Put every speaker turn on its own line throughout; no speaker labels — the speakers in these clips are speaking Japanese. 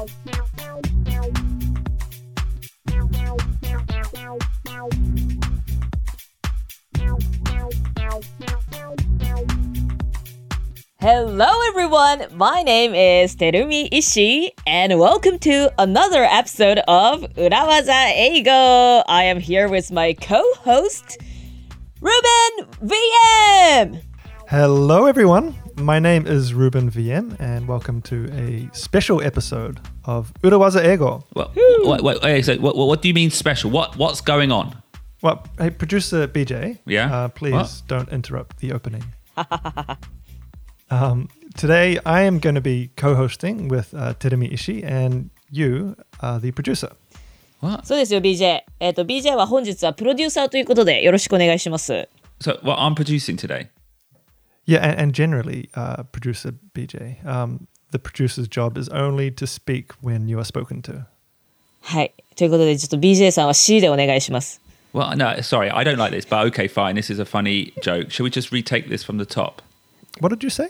Hello everyone, my name is Terumi Ishii and welcome to another episode of Urawaza Eigo. I am here with my co-host Ruben VM.
Hello, everyone. My name is Ruben VM, and welcome to a special episode of Urawaza Ego.
Well, wait, wait, wait, so what, what do you mean special? What what's going on?
Well, hey, producer BJ.
Yeah?
Uh, please
What?
don't interrupt the opening. um, today, I am going to be co-hosting with uh, Terumi Ishii, and you are the producer.
What?
そうですよ BJ。えっ、と BJ は本日はプロデューサーということでよろしくお願いします。
So what I'm producing today?
Yeah, and, and generally, uh, producer BJ. Um, the producer's job is only to speak when you are spoken to.
はい。ということでちょっと BJ さんは C でお願いします。
Well, no, sorry, I don't like this, but okay, fine. This is a funny joke. Shall we just retake this from the top?
What did you say?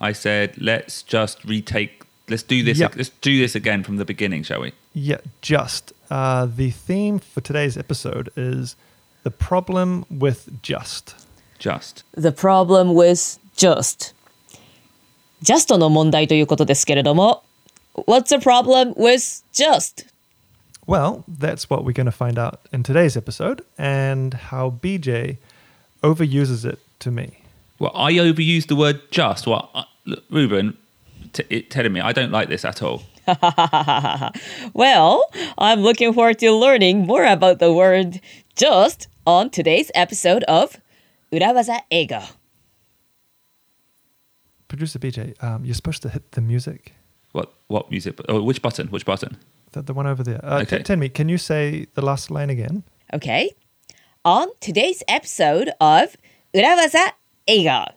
I said, let's just retake. Let's do this.
Yeah.
Let's do this again from the beginning, shall we?
Yeah, just. Uh, the theme for today's episode is the problem with just.
Just.
The problem with just. just の問題ということですけれども What's the problem with just?
Well, that's what we're going to find out in today's episode and how BJ overuses it to me.
Well, I overused the word just. Well, uh, look, Ruben, t- it, telling me I don't like this at all.
Well, I'm looking forward to learning more about the word just on today's episode of 裏技英語
producer BJ, um, you're supposed to hit the music.
What what music? Oh, which button? Which button?
The, the one over there. Uh,
okay.
T- tell me, can you say the last line again?
Okay. On today's episode of Urawaza Eiga.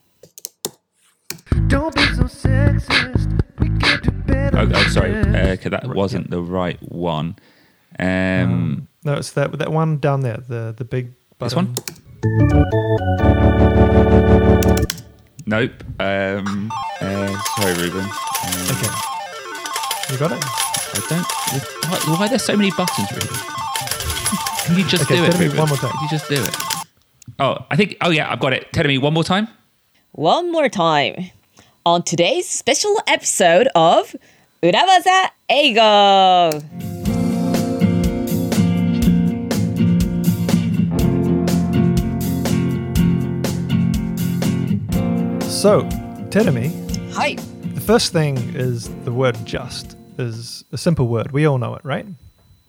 Don't be so sexist. We can do better.
Oh, oh sorry. Uh, that wasn't yeah. the right one. Um, um,
no, it's that that one down there. The the big. Button.
This one. Nope. Um, uh, sorry, Ruben. Um,
Okay. You got it.
I don't. Why, why are there so many buttons, Ruben? Can you just
Okay,
do it,
tell me
Ruben?
one more time.
Can you just do it? Oh, I think. Oh yeah, I've got it. Tell me one more time.
One more time. On today's special episode of 裏技
So, Terumi,
はい。
the first thing is the word just is a simple word. We all know it, right?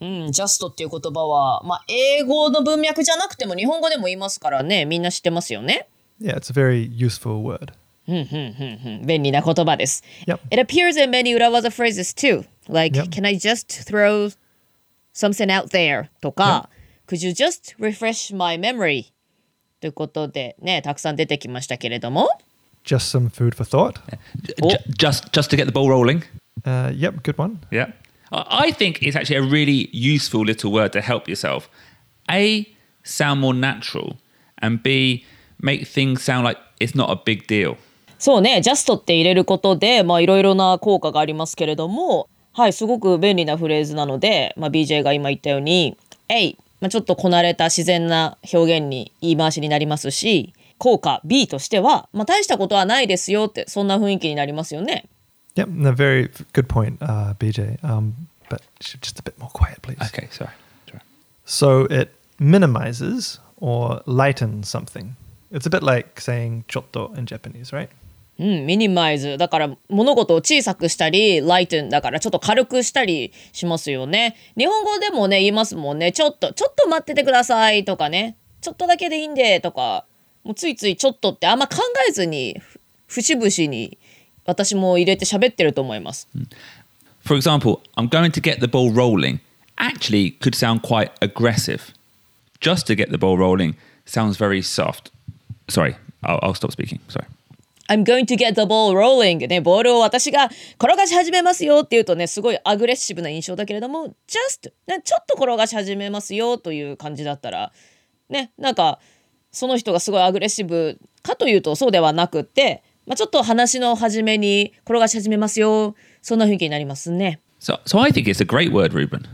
うん、ジャストっていう言葉は、まあ、英語の文脈じゃなくても日本語でも言いますからね、みんな知ってますよね。
Yeah, it's a very useful word.
うん便利な言葉です。
Yep.
It appears in many 裏技 phrases too. Like,
Yep.
can I just throw something out there? とか、Could you just refresh my memory? ということでね、たくさん出てきましたけれども。
Just some food for thought.
J- j- just, just to get the ball rolling.
Uh, yep, good one.
Yeah. I think it's actually a really useful little word to help yourself. A, sound more natural, and B, make things sound like it's not a big deal.
そうね、ジャストって入れることで、まあいろいろな効果がありますけれども、はい、すごく便利なフレーズなので、まあ BJ が今言ったように、えい、まあ、ちょっとこなれた自然な表現に言い回しになりますし、効果 B としては、まあ大したことはないですよって、そんな雰囲気になりますよね。
Yep, no, very good point, uh, BJ. Um, but just a bit more quiet, please.
Okay, sorry. sorry.
So it minimizes or lightens something. It's a bit like saying chotto in Japanese, right?
うん、ミニマイズ。だから物事を小さくしたり、ライトンだからちょっと軽くしたりしますよね。日本語でもね、言いますもんね。ちょっと、ちょっと待っててくださいとかね。ちょっとだけでいいんでとか。もうついついちょっとってあんま考えずに、ふ節々に私も入れて喋ってると思います。
For example, I'm going to get the ball rolling actually could sound quite aggressive. Just to get the ball rolling sounds very soft. Sorry, I'll, I'll stop speaking. Sorry.
I'm going to get the ball rolling ね、ボールを私が転がし始めますよって言うとね、すごいアグレッシブな印象だけれども、just、ね、ちょっと転がし始めますよという感じだったら、ね、なんか、その人がすごいアグレッシブかというとそうではなくって、まあ、ちょっと話の始めに転がし始めますよ、そんな雰囲気になりますね。
So, so I think it's a great word, Ruben.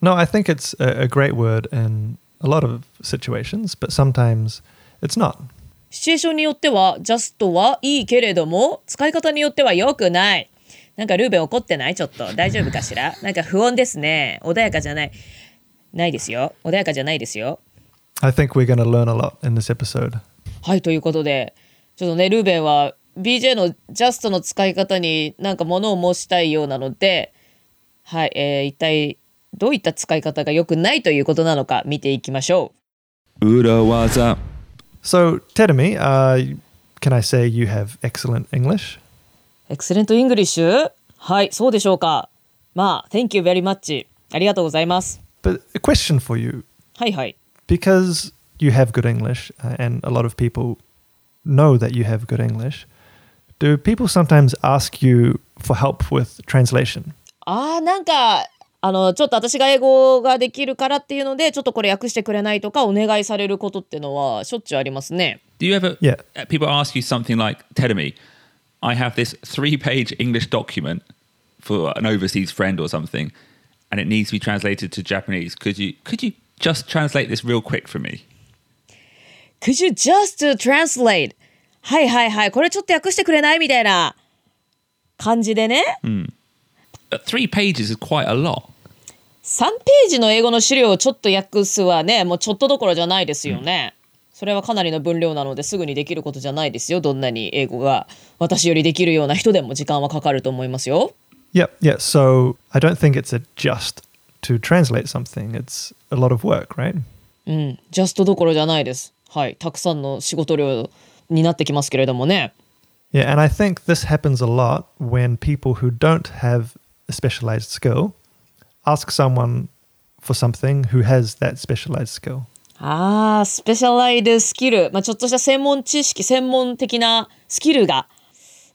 No, I think it's a, a great word in a lot of situations, but sometimes it's not.
シチュエーションによっては just はいいけれども使い方によっては良くない。なんかルーベン怒ってない？ちょっと。大丈夫かしら？なんか不穏ですね。穏やかじゃない。ないですよ。穏やかじゃないですよ
I think we're going to learn a lot in this episode.
はいということでちょっとねルーベンは BJ の just の使い方になんか物を申したいようなのではい、えー、一体どういった使い方が良くないということなのか見ていきましょう
裏技.
So, Terumi, uh, can I say you have excellent English?
Excellent Englishはいそうでしょうかまあ Thank you very much ありがとうございます
But a question for you
はいはい
because you have good English uh, and a lot of people know that you have good English, do people sometimes ask you for help with translation?
あーなんかあのちょっと私が英語ができるからっていうのでちょっとこれ訳してくれないとかお願いされることっていうのはしょっちゅうありますね。
Do you ever,
Yeah.
uh, people ask you something like, tell me, I have this three page English document for an overseas friend or something, and it needs to be translated to Japanese. Could you, could you just translate this real quick for me?
Could you just translate? はいはいはいこれちょっと訳してくれない？みたいな感じでね、
Uh, three pages is quite a lot.
3ページの英語の資料をちょっと訳すはねもうちょっとどころじゃないですよね。それはかなりの分量なのですぐにできることじゃないですよどんなに英語が私よりできるような人でも時間はかかると思いますよ。
Yep, yeah. So I don't think it's a just to translate something. It's a lot of work, right?
うん、ジャストどころじゃないです。はい、たくさんの仕事量になってきますけれどもね。
Yeah, and I think this happens a lot when people who don't have a specialized skill ask someone for something who has that specialized skill.
ああ、スペシャライズスキル、まあ、ちょっとした専門知識、専門的なスキルが、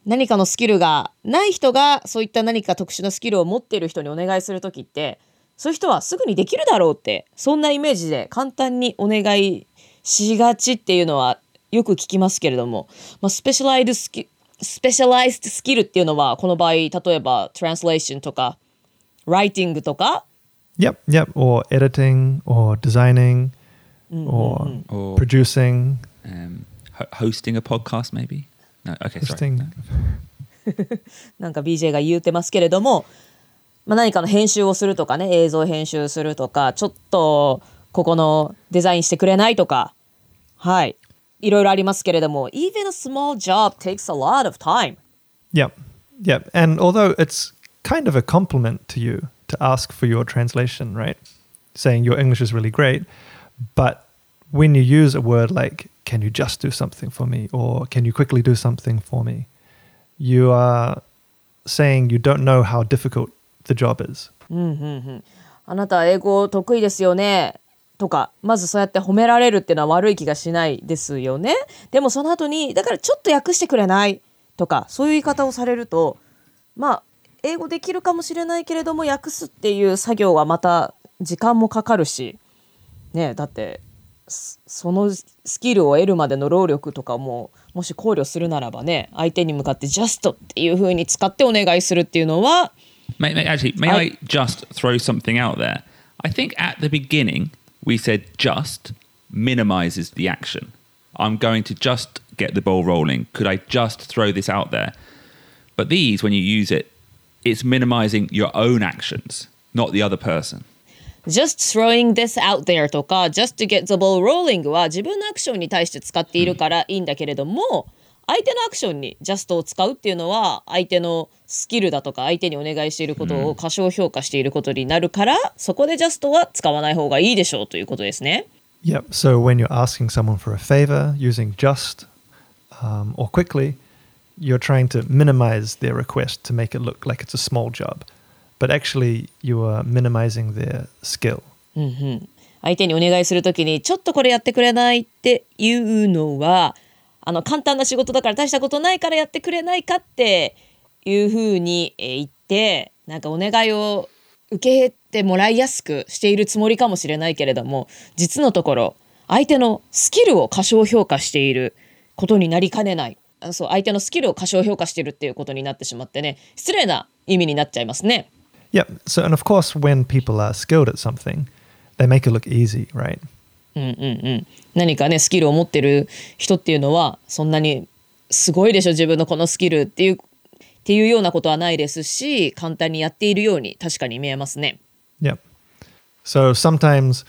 何かのスキルがない人が、そういった何か特殊なスキルを持っている人にお願いするときって、そういう人はすぐにできるだろうって、そんなイメージで簡単にお願いしがちっていうのはよく聞きますけれども、まあ、スペシャライズスキスペシャライズスキルっていうのは、この場合、例えば、トランスレーションとか、ライティングとか、
Yep, yep. Or editing, or designing, or
Or
producing,
um, ho- hosting a podcast, maybe? No, okay, sorry.
なんか BJ が言うてますけれども、まあ、何かの編集をするとかね映像編集するとかちょっとここのデザインしてくれないとかはいいろいろありますけれども Even a small job takes a lot of time
Yep, yep. And although it's kind of a compliment to you to ask for your translation, right? Saying your English is really great, but when you use a word like, can you just do something for me? Or can you quickly do something for me? You are saying you don't know how difficult the job is.
あなた英語得意ですよね。とかまずそうやって褒められるっていうのは悪い気がしないですよね。でもその後にだからちょっと訳してくれない。とかそういう言い方をされるとまあ英語できるかもしれないけれども訳すっていう作業はまた時間もかかるし。ねだってそのスキルを得るまでの労力とかももし考慮するならばね相手に向かって「ジャスト」っていう風に使ってお願いするっていうのは
May, may, actually, may
I-
I just throw something out there? I think at the beginning we said just minimizes the action. I'm going to just get the ball rolling. Could I just throw this out there? But these, when you use it, it's minimizing your own actions, not the other person.
just throwing this out there とか just to get the ball rolling は自分のアクションに対して使っているからいいんだけれども、 相手のアクションに just を使うっていうのは相手のスキルだとか相手にお願いしていることを過小評価していることになるから、そこで just は使わない方がいいでしょうということですね。
Yep. So when you're asking someone for a favor using just um, or quickly, you're trying to minimize their request to make it look like it's a small job. But actually, you are minimizing their skill.
相手にお願いするときにちょっとこれやってくれないっていうのはあの簡単な仕事だから大したことないからやってくれないかっていうふうに言ってなんかお願いを受けてもらいやすくしているつもりかもしれないけれども実のところ相手のスキルを過小評価していることになりかねないあそう相手のスキルを過小評価しているっていうことになってしまってね失礼な意味になっちゃいますね。
Yeah. So, and of course, when people are skilled at something, they make it look easy, right?
うんうんうん、何かねスキルを持ってる人っていうのはそんなにすごいでしょ自分のこのスキルっていうっていうようなことはないですし簡単にやっているように確かに見えますね。
Yep. So sometimes,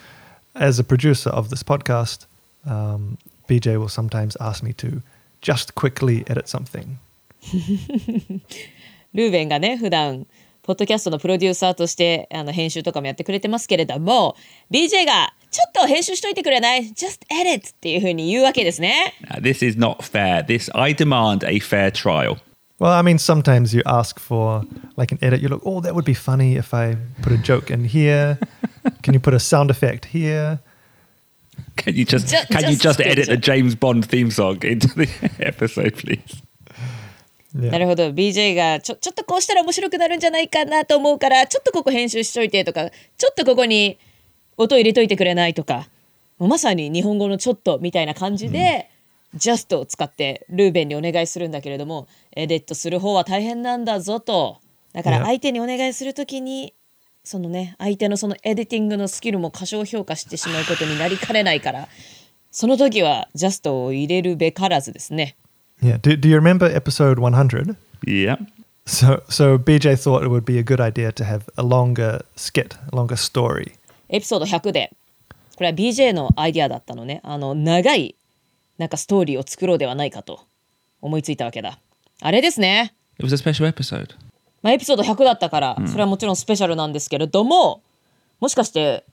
as a producer of this podcast, um, BJ will sometimes ask me to just quickly edit something.
ルーベンがね普段ポッドキャストのプロデューサーとしてあの編集とかもやってくれてますけれども BJ が「ちょっと編集しといてくれない ?Just edit」っていうふうに言うわけですね。
This is not fair. This I demand a fair trial.
Well, I mean, sometimes you ask for like an edit. You look, oh, that would be funny if I put a joke in here. Can you put a sound effect here?
Can you just,
Ju-
can you
just
just edit a. James Bond theme song into the episode, please?
な
Yeah.
るほど BJ がちょちょっとこうしたら面白くなるんじゃないかなと思うからちょっとここ編集しといてとかちょっとここに音入れといてくれないとかもうまさに日本語のちょっとみたいな感じで、just を使ってルーベンにお願いするんだけれどもエディットする方は大変なんだぞとだから
ね
相手にお願いするときにそのね相手のそのエディティングのスキルも過小評価してしまうことになりかねないからその時は just を入れるべからずですね。
Yeah. Do, do you remember episode 100?
Yeah.
So, so BJ thought it would be a good idea to have a longer skit, a longer story.
エピソード100でこれは BJ のアイディアだったのねあの長いなんかストーリーを作ろうではないかと思いついたわけだあれですね、
It was a special episode.
まあ、エピソード100だったからそれはもちろんスペシャルなんですけれどももしかして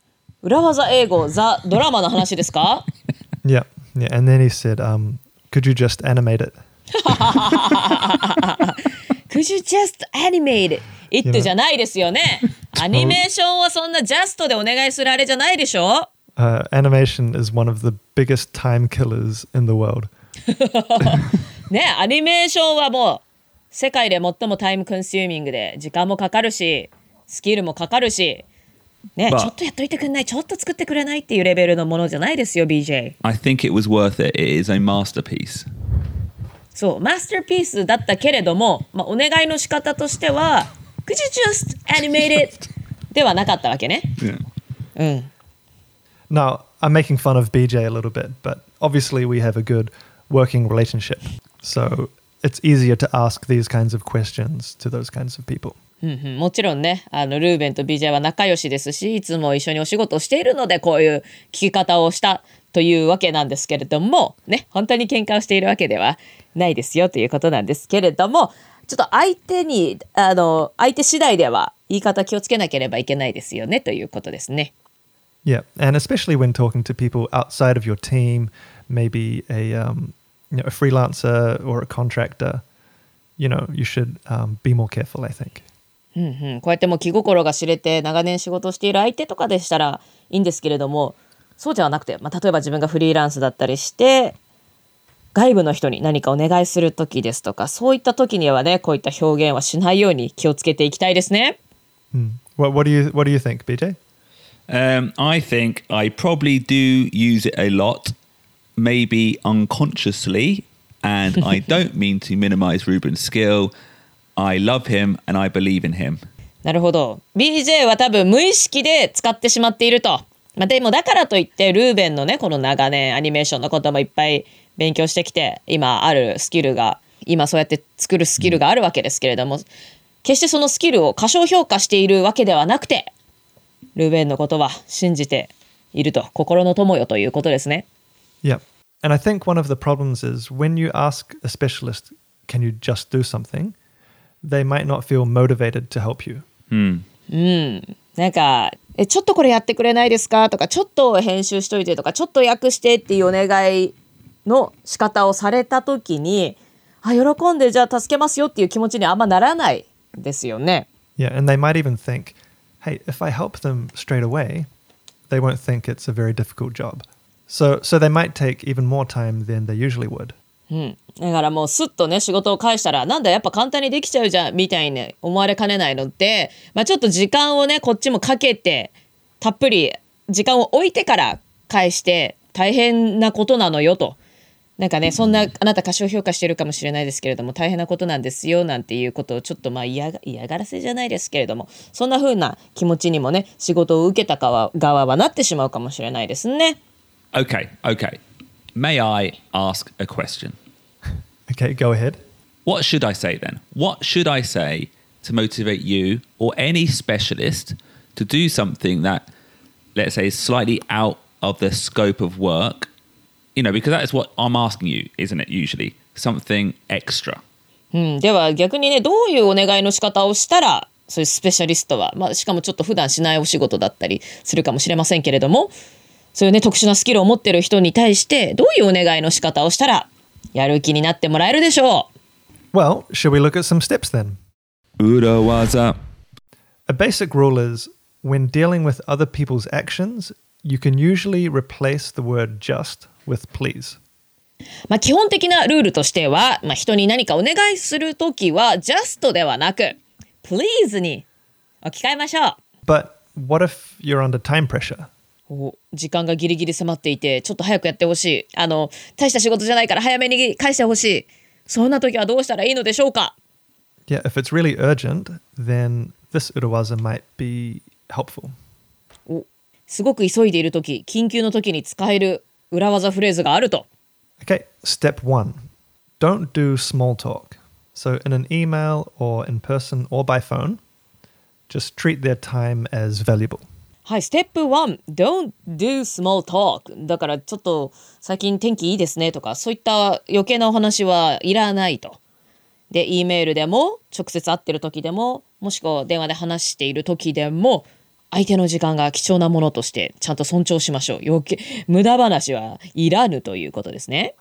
裏技英語ザ・ドラマの話ですか？
Yeah. Yeah. And then he said, um, could you just animate it?
Could you just animate it? じゃないですよね アニメーションはそんなジャストでお願いするあれじゃないでしょ？
Uh, animation is one of the biggest time killers in the world.
ねアニメーションはもう世界で最もタイムコンシューミングで時間もかかるしスキルもかかるしね、
But-
ちょっとやっといてくんない？ちょっと作ってくれないっていうレベルのものじゃないですよ BJ
I think it was worth it. It is a masterpiece.
そうマスターピースだったけれども、まあ、お願いの仕方としては Could you just animate it? ではなかったわけね
Yeah.
うん
Now, I'm making fun of BJ a little bit, but obviously we have a good working relationship. So it's easier to ask these kinds of questions to those kinds of people.
うんうんもちろんねあのルーベンと BJ は仲良しですしいつも一緒にお仕事をしているのでこういう聞き方をしたというわけなんですけれどもね本当に喧嘩をしているわけではないですよということなんですけれどもちょっと相手にあの相手次第では言い方気をつけなければいけないですよねということですね。
Yeah, and especially when talking to people outside of your team, maybe a um, you know, a freelancer or a contractor, you know, you should um, be more careful. I think.
うんうん、こうやってもう気心が知れて長年仕事をしている相手とかでしたらいいんですけれどもそうではなくて、まあ、例えば自分がフリーランスだったりして外部の人に何かお願いする時ですとかそういった時にはねこういった表現はしないように気をつけていきたいですね。
What, what do you What do you think, BJ?
Um, I think I probably do use it a lot, maybe unconsciously, and I don't mean to minimize Ruben's skill. I love him and I believe in him.
なるほど BJ は多分無意識で使ってしまっていると。まあ、でもだからといってルーベンのねこの長年アニメーションのこともいっぱい勉強してきて今あるスキルが今そうやって作るスキルがあるわけですけれども決してそのスキルを過小評価しているわけではなくてルーベンのことは信じていると心の友よということですね。
Yeah, and I think one of the problems is when you ask a specialist, "Can you just do something?" They might not feel motivated to help you.
なんかえちょっとこれやってくれないですか？とかちょっと編集しといてとかちょっと訳してっていうお願いの仕方をされた時にあ喜んでじゃあ助けますよっていう気持ちにあんまならないですよね。
Yeah, and they might even think, "Hey, if I help them straight away, they won't think it's a very difficult job." So, so they might take even more time than they usually would.
うん、だからもうスッとね仕事を返したらなんだやっぱ簡単にできちゃうじゃんみたいに思われかねないので、まあ、ちょっと時間をねこっちもかけてたっぷり時間を置いてから返して大変なことなのよとなんかねそんなあなた過小評価してるかもしれないですけれども大変なことなんですよなんていうことをちょっとまあ嫌が嫌がらせじゃないですけれどもそんな風な気持ちにもね仕事を受けた側側はなってしまうかもしれないですね。
Okay, okay. May I ask a question?
Okay, go ahead.
What should I say then? What should I say to motivate you or any specialist to do something that, let's say, is slightly out of the scope of work? You know, because that is what I'm asking you, isn't it? Usually, something extra.
うん、では逆にねどういうお願いの仕方をしたらそういうスペシャリストは、まあ、しかもちょっと普段しないお仕事だったりするかもしれませんけれどもそういうね特殊なスキルを持ってる人に対してどういうお願いの仕方をしたらやる気になってもらえるでしょう
Well, should we look at some steps then?
Urawaza.
A basic rule is when dealing with other people's actions, you can usually replace the word just with please.
まあ、基本的なルールとしては、まあ、人に何かお願いするときは just ではなく please に置き換えましょう
But what if you're under time pressure?
お時間がギリギリ迫っていてちょっと早くやってほしいあの大した仕事じゃないから早めに返してほしいそんな時はどうしたらいいのでしょうか
？Yeah, if it's really urgent, then this urawaza might be helpful.
おすごく急いでいる時緊急の時に使える裏技フレーズがあると
Okay, step one don't do small talk. So, in an email or in person or by phone, just treat their time as valuable.
はい、ステップ1 Don't do small talk だからちょっと最近天気いいですねとかそういった余計なお話はいらないとで E メールでも直接会ってる時でももしくは電話で話している時でも相手の時間が貴重なものとしてちゃんと尊重しましょう余計無駄話はいらぬということですね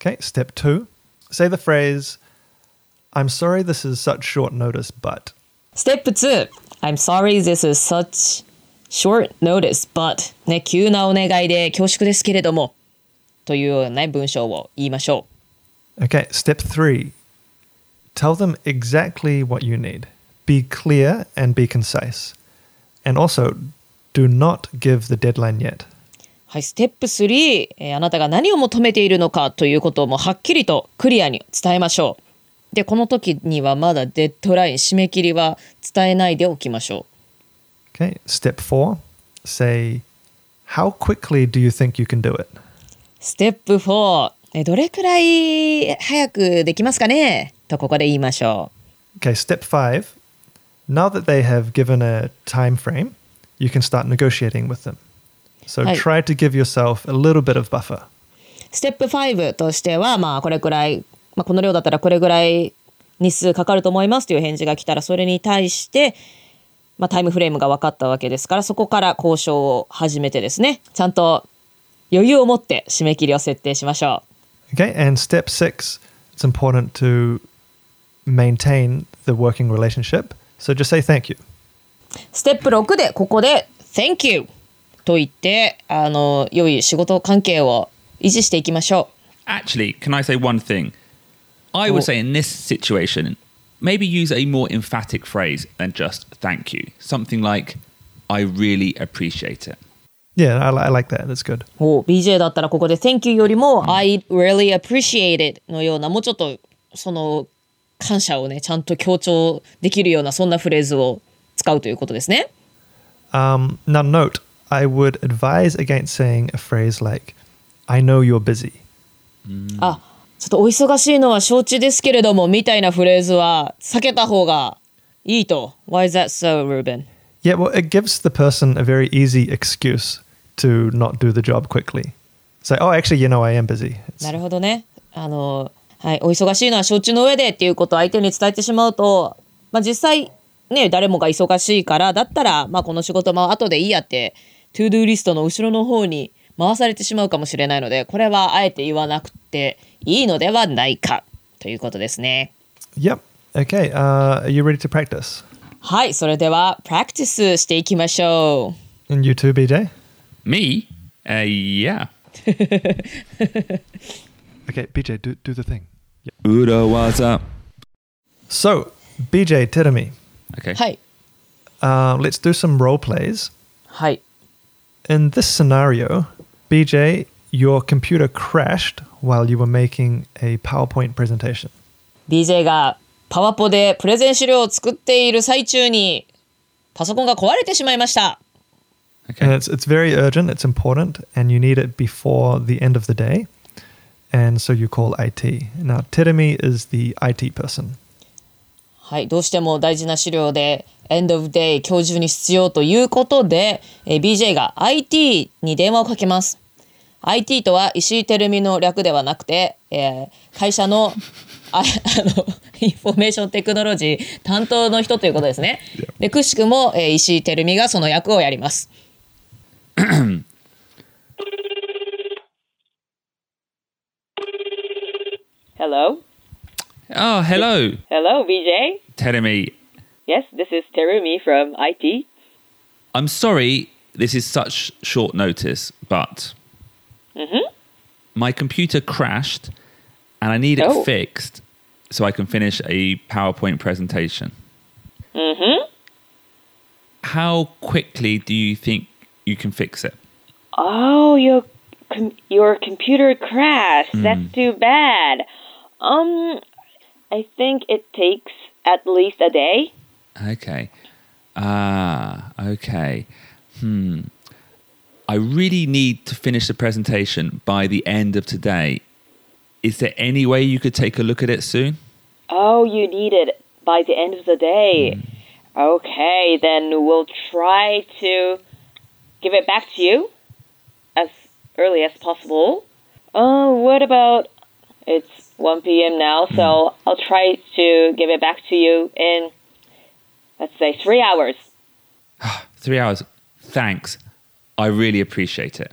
Okay, step two say the phrase, I'm sorry this is such short notice, but.
ステップ2 I'm sorry this is such short notice but ね急なお願いで恐縮ですけれどもというようなね文章を言いましょう
Okay, step three tell them exactly what you need. Be clear and be concise. And also, do not give the deadline yet.
はい、ステップ3、えーあなたが何を求めているのかということをもうはっきりとクリアに伝えましょう。で、この時にはまだデッドライン、締め切りは伝えないでおきましょ
Okay, step four say, How quickly do you think you can do it?
う。ステップ4、えーどれくらい早くできますかね？とここで言いましょ
Okay, step five now that they have given a time frame, you can start negotiating with them. So try to give yourself a little bit of buffer.
う。ステップ5としては、まあ、これくらい、まあ、この量だったらこれぐらい日数かかると思いますという返事が来たら、それに対して、まあ、タイムフレームが分かったわけですから、そこから交渉を始めてですね、ちゃんと余裕を持って締め切りを設定しましょう。
Okay, and step six, it's important to maintain the working relationship. So just say thank you.
ステップ6でここで「Thank you」と言ってあの良い仕事関係を維持していきましょ
Actually, can I say one thing? I would say in this situation, maybe use a more emphatic phrase than just thank you. Something like, I really appreciate it.
Yeah, I, I like that. That's good.
う。お BJ だったらここで「Thank you」よりも「I really appreciate it」のようなもうちょっとその感謝をねちゃんと強調できるようなそんなフレーズを使うということですね。
Um, now, note, I would advise against saying a phrase like, I know you're busy.
あちょっとお忙しいのは承知ですけれどもみたいなフレーズは避けた方がいいと。Why is that so, Ruben?
Yeah, well, it gives the person a very easy excuse to not do the job quickly. Say, oh, actually, you know, I am busy. It's-
なるほどね。あの、はい、お忙しいのは承知の上でっていうことを相手に伝えてしまうと、まあ、実際ね誰もが忙しいからだったら、まあ、この仕事も後でいいやって to-do list の後ろの方に回されてしまうかもしれないのでこれはあえて言わなくていいのではないかということですね。
Yep. Okay. Uh, are you ready to practice?
はいそれでは practice していきましょう。
And you too, BJ?
Me? Uh, yeah.
Okay, BJ, do, do the thing.
Urawaza.
So, BJ, Terumi,
Okay.
はい
uh, let's do some role plays.
はい
In this scenario, BJ, your computer crashed while you were making a PowerPoint presentation.
BJ がパワポでプレゼン資料を作っている最中にパソコンが壊れてしまいました。
Okay.
And it's it's very urgent, it's important, and you need it before the end of the day. And so you call IT. Now Teremi is the IT person.
はい、どうしても大事な資料で End of Day 今日中に必要ということで、えー BJ が IT に電話をかけます。IT とは石井照美の略ではなくて、えー会社のあ あのインフォメーションテクノロジー担当の人ということですね。でくしくも、えー石井照美がその役をやります。Hello?
Oh, hello,
Hello, BJ?
Terumi.
Yes, this is Terumi from IT.
I'm sorry this is such short notice, but Mhm. my computer crashed and I need it
Oh.
fixed so I can finish a PowerPoint presentation.
Mm-hmm.
How quickly do you think you can fix it?
Oh, your com- your computer crashed. That's too bad. Um, I think it takes at least a day.
Okay. Ah, okay. Hmm. I really need to finish the presentation by the end of today. Is there any way you could take a look at it soon?
Oh, you need it by the end of the day. Okay, then we'll try to give it back to you as early as possible. Uh, what about it's 1 p.m. now, so I'll try to give it back to you in let's say 3 hours.
Three hours. Thanks. I really appreciate it.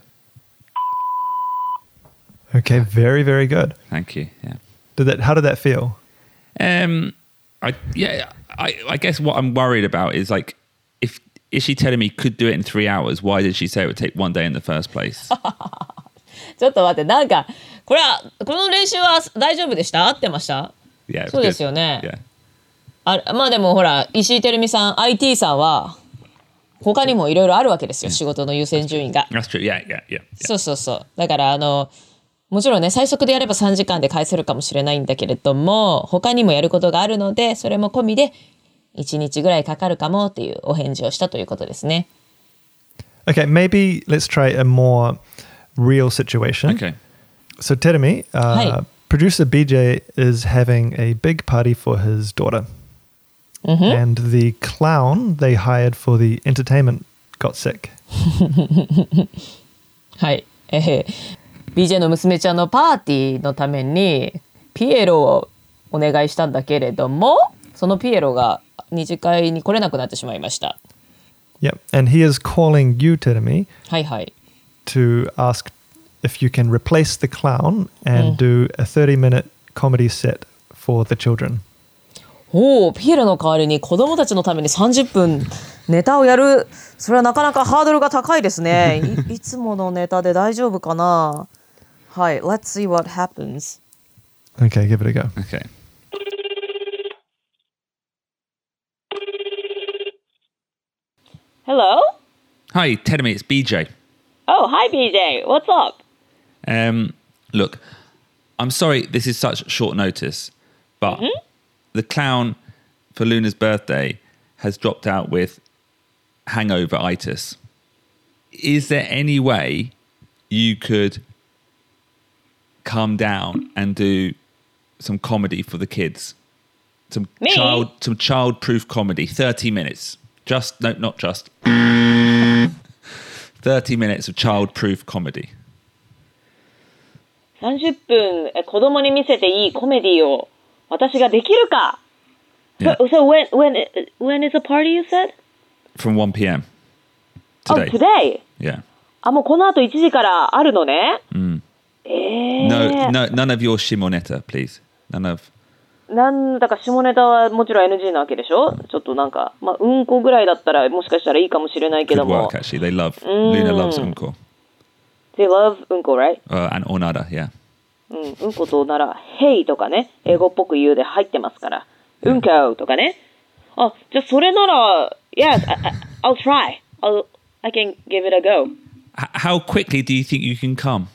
Okay, very, very good.
Thank you. Yeah.
Did that how did that feel?
Um, I yeah. I I guess what I'm worried about is like if is she telling me could do it in three hours? Why did she say it would take one day in the first place?
ちょっと待って、なんか、これは、この練習は大丈夫でした？合ってました
？Yeah.
そうで.すよね。
Yeah.
あまあでもほら、石井照美さん、IT さんは、他にもいろいろあるわけですよ、仕事の優先順位が。
That's true. Yeah. Yeah. Yeah. yeah.
そうそうそう。だから、あの、もちろんね、最速でやれば3時間で返せるかもしれないんだけれども、他にもやることがあるので、それも込みで、1日ぐらいかかるかもっていうお返事をしたということですね。
Okay, maybe let's try a more real situation.
Okay.
So Teremi, uh,
Hi.
producer BJ is having a big party for his daughter. And the clown they hired for the entertainment got sick.
はい。えー BJ の娘ちゃんのパーティーのためにピエロをお願いしたんだけれどもそのピエロが二次会に来れなくなってしまいました。
Yep. And he is calling you, Teremi,
はいはい。
To ask if you can replace the clown and do a 30 minute comedy set for the children.
おおピエロの代わりに子供たちのために30分ネタをやるそれはなかなかハードルが高いですねいいつものネタで大丈夫かなはい Let's see what happens
Okay, give it a go.
Okay.
Hello?
Hi, Tedemi. It's BJ.
Oh, hi BJ. What's up?
Um, look, I'm sorry this is such short notice, but the clown for Luna's birthday has dropped out with hangover itis. Is there any way you could come down and do some comedy for the kids? Some
Me?
child some child-proof comedy, 30 minutes. Just no not just 30 minutes of child-proof comedy.
30分え子供に見せていいコメディを私ができるか
Yeah.
So, so when when when is the party you said?
from 1 p.m. today.
Oh, today.
Yeah.
あ、もうこの後1時からあるのね。ええ
No, no, none of your shimoneta, please. None of.
なんだか下ネタはもちろん NG なわけでしょ、ちょっとなんか、まあ、うんこぐらいだったらもしかしたらいいかもしれないけ
Good
ども
work,。actually. They love. Luna loves unko.
They love うんこ、right?
Uh, and ornada, yeah.
うん、うんことなら、Hey とかね、英語っぽく言うで入ってますから。うんことかね。あ、じゃあそれなら、Yes, I, I'll try. I'll, I can give it a go.
How quickly do you think you can come?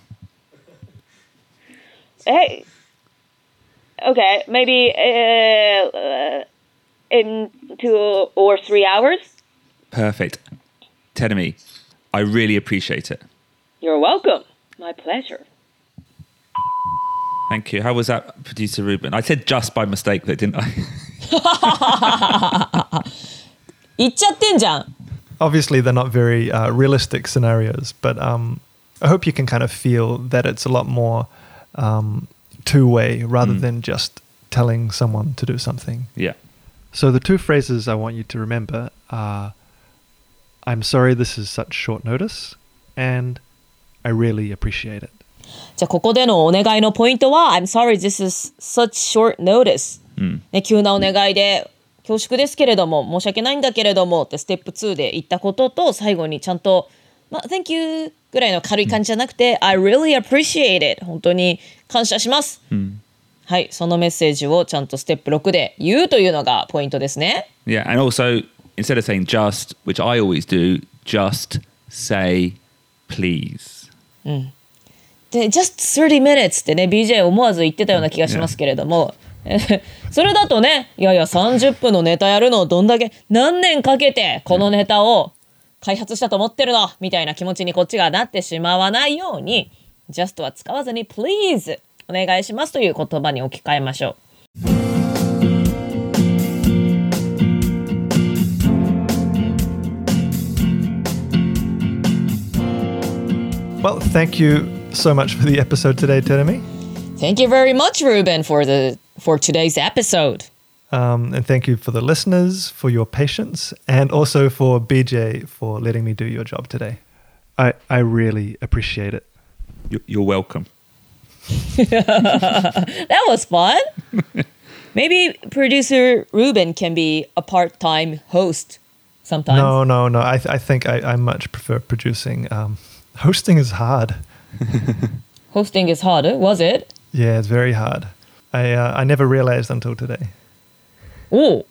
hey, okay, maybe uh, uh, in two or three hours.
Perfect. Tenemy, I really appreciate it.
You're welcome. My pleasure.
Thank you. How was that, producer Ruben? I said just by mistake, though, didn't I?
言っちゃってんじゃん
Obviously, they're not very uh, realistic scenarios, but um, I hope you can kind of feel that it's a lot more um, two way rather than just telling someone to do something.
yeah.
So, the two phrases I want you to remember are I'm sorry this is such short notice, and I really appreciate it.
じゃあここでのお願いのポイントは I'm sorry this is such short notice、ね、急なお願いで恐縮ですけれども申し訳ないんだけれどもってステップ2で言ったことと最後にちゃんと、まあ、Thank you ぐらいの軽い感じじゃなくて、I really appreciate it 本当に感謝します、はい。そのメッセージをちゃんとステップ6で言うというのがポイントですね。
Yeah. And also, instead of saying just, which I always do, just say please.
で just 30 minutes ってね BJ 思わず言ってたような気がしますけれども、それだとねいやいや30分のネタやるのをどんだけ何年かけてこのネタを開発したと思ってるのみたいな気持ちにこっちがなってしまわないように just は使わずに please お願いしますという言葉に置き換えましょう。
Well, thank you so much for the episode today, Teremi.
Thank you very much, Ruben, for the for today's episode.
Um, and thank you for the listeners for your patience and also for BJ for letting me do your job today. I, I really appreciate it.
You- You're welcome.
That was fun. Maybe producer Ruben can be a part-time host sometimes.
No, no, no. I, th- I think I, I much prefer producing. Um, hosting is hard.
Hosting is harder, was it?
Yeah, it's very hard. I, uh, I never realized until today.
Oh,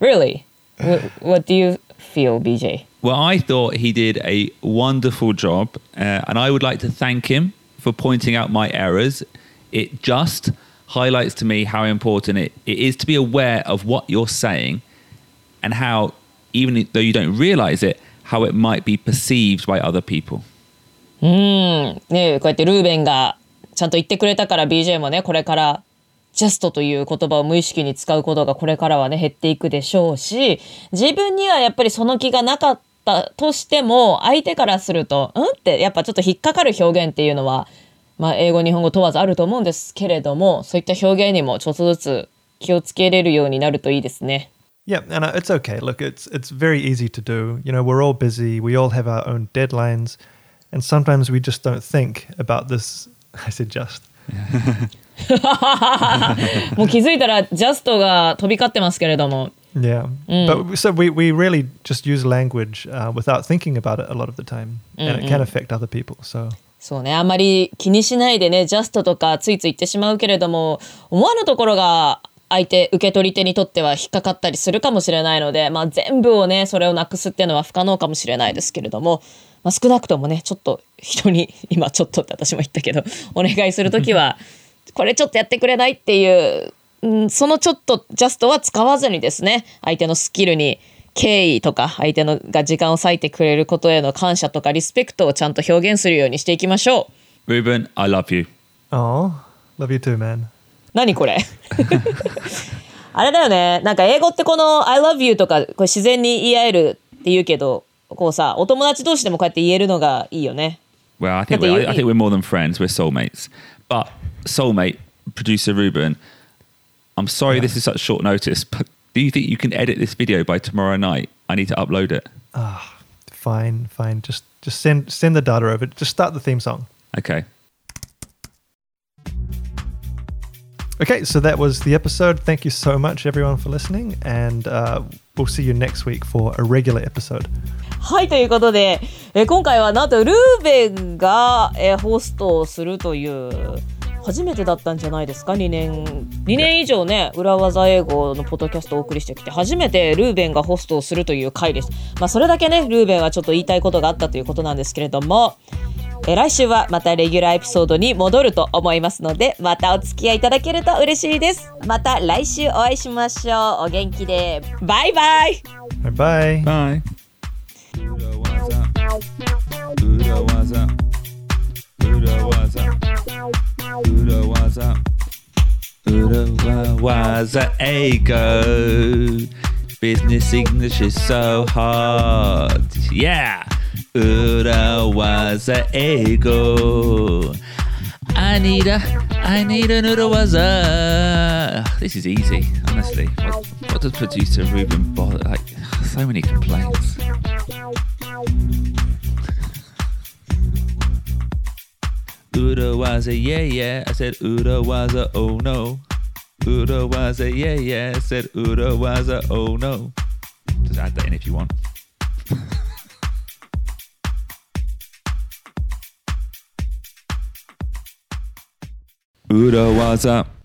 really? what, what do you feel, BJ?
Well, I thought he did a wonderful job, uh, and I would like to thank him for pointing out my errors. It just highlights to me how important it, it is to be aware of what you're saying and how, even though you don't realize it, how it might be perceived by other people.
ねえこうやってルーベンがちゃんと言ってくれたから BJ もねこれから「just」という言葉を無意識に使うことがこれからはね減っていくでしょうし自分にはやっぱりその気がなかっ たとしても相手からすると「うん?」ってやっぱちょっと引っかかる表現っていうのは、まあ、英語日本語問わずあると思うんですけれどもそういった表現にもちょっとずつ気をつけれるようになるといいですね。
Yeah, and uh, it's okay. Look, it's it's very easy to do. You know, we're all busy. We all have our own deadlines, and sometimes we just don't think about this. I said just.
もう気づいたらジャストが飛び交ってますけれども
Yeah, but so we we really just use language uh, without thinking about it a lot of the time, and it can affect other people. So.
そうね。あんまり気にしないでねジャストとかついつい言ってしまうけれども思わぬところが相手受け取り手にとっては引っかかったりするかもしれないので、まあ、全部をねそれをなくすっていうのは不可能かもしれないですけれども、まあ、少なくともねちょっと人に今ちょっとって私も言ったけどお願いする時はこれちょっとやってくれないっていう、うん、そのちょっとジャストは使わずにですね相手のスキルに敬意とか相手のが時間を割いてくれることへの感謝とかリスペクトをちゃんと表現するようにしていきましょう。
Ruben, I love you.
oh, love you too, man.
何これあれだよねなんか英語ってこの「I love you」とかこれ自然に言い合えるって言うけどこうさお友達同士でもこうやって言えるのがいいよね
Well, I think we're, I think we're more than friends. We're soulmates. But soulmate producer Ruben, I'm sorry this is such short notice, but do you think you can edit this video by tomorrow night? I need to upload it.
Fine, fine. Just just send send the data over. Just start the theme song.
Okay.
Okay, so that was the episode. Thank you so much, everyone, for listening, and uh, we'll see you next week for a regular episode.
はいということで、えー今回はなんとルーベンが、えーホストをするという 初めてだったんじゃないですか？2年2年以上ね裏技英語のポッドキャストをお送りしてきて初めてルーベンがホストをするという回ですまあそれだけねルーベンはちょっと言いたいことがあったということなんですけれどもえー来週はまたレギュラーエピソードに戻ると思いますのでまたお付き合いいただけると嬉しいですまた来週お会いしましょうお元気でバイバイ
Bye bye.
Bye. Urawaza. Urawaza. Urawaza ego. Business English is so hard. Yeah. Urawaza ego. I need a, I need an Urawaza. This is easy, honestly. What, what does producer Ruben bother? Like, so many complaints. Urawaza, yeah, yeah. I said Urawaza, oh no. Urawaza, yeah, yeah. I said Urawaza, oh no. Just add that in if you want. Urawaza.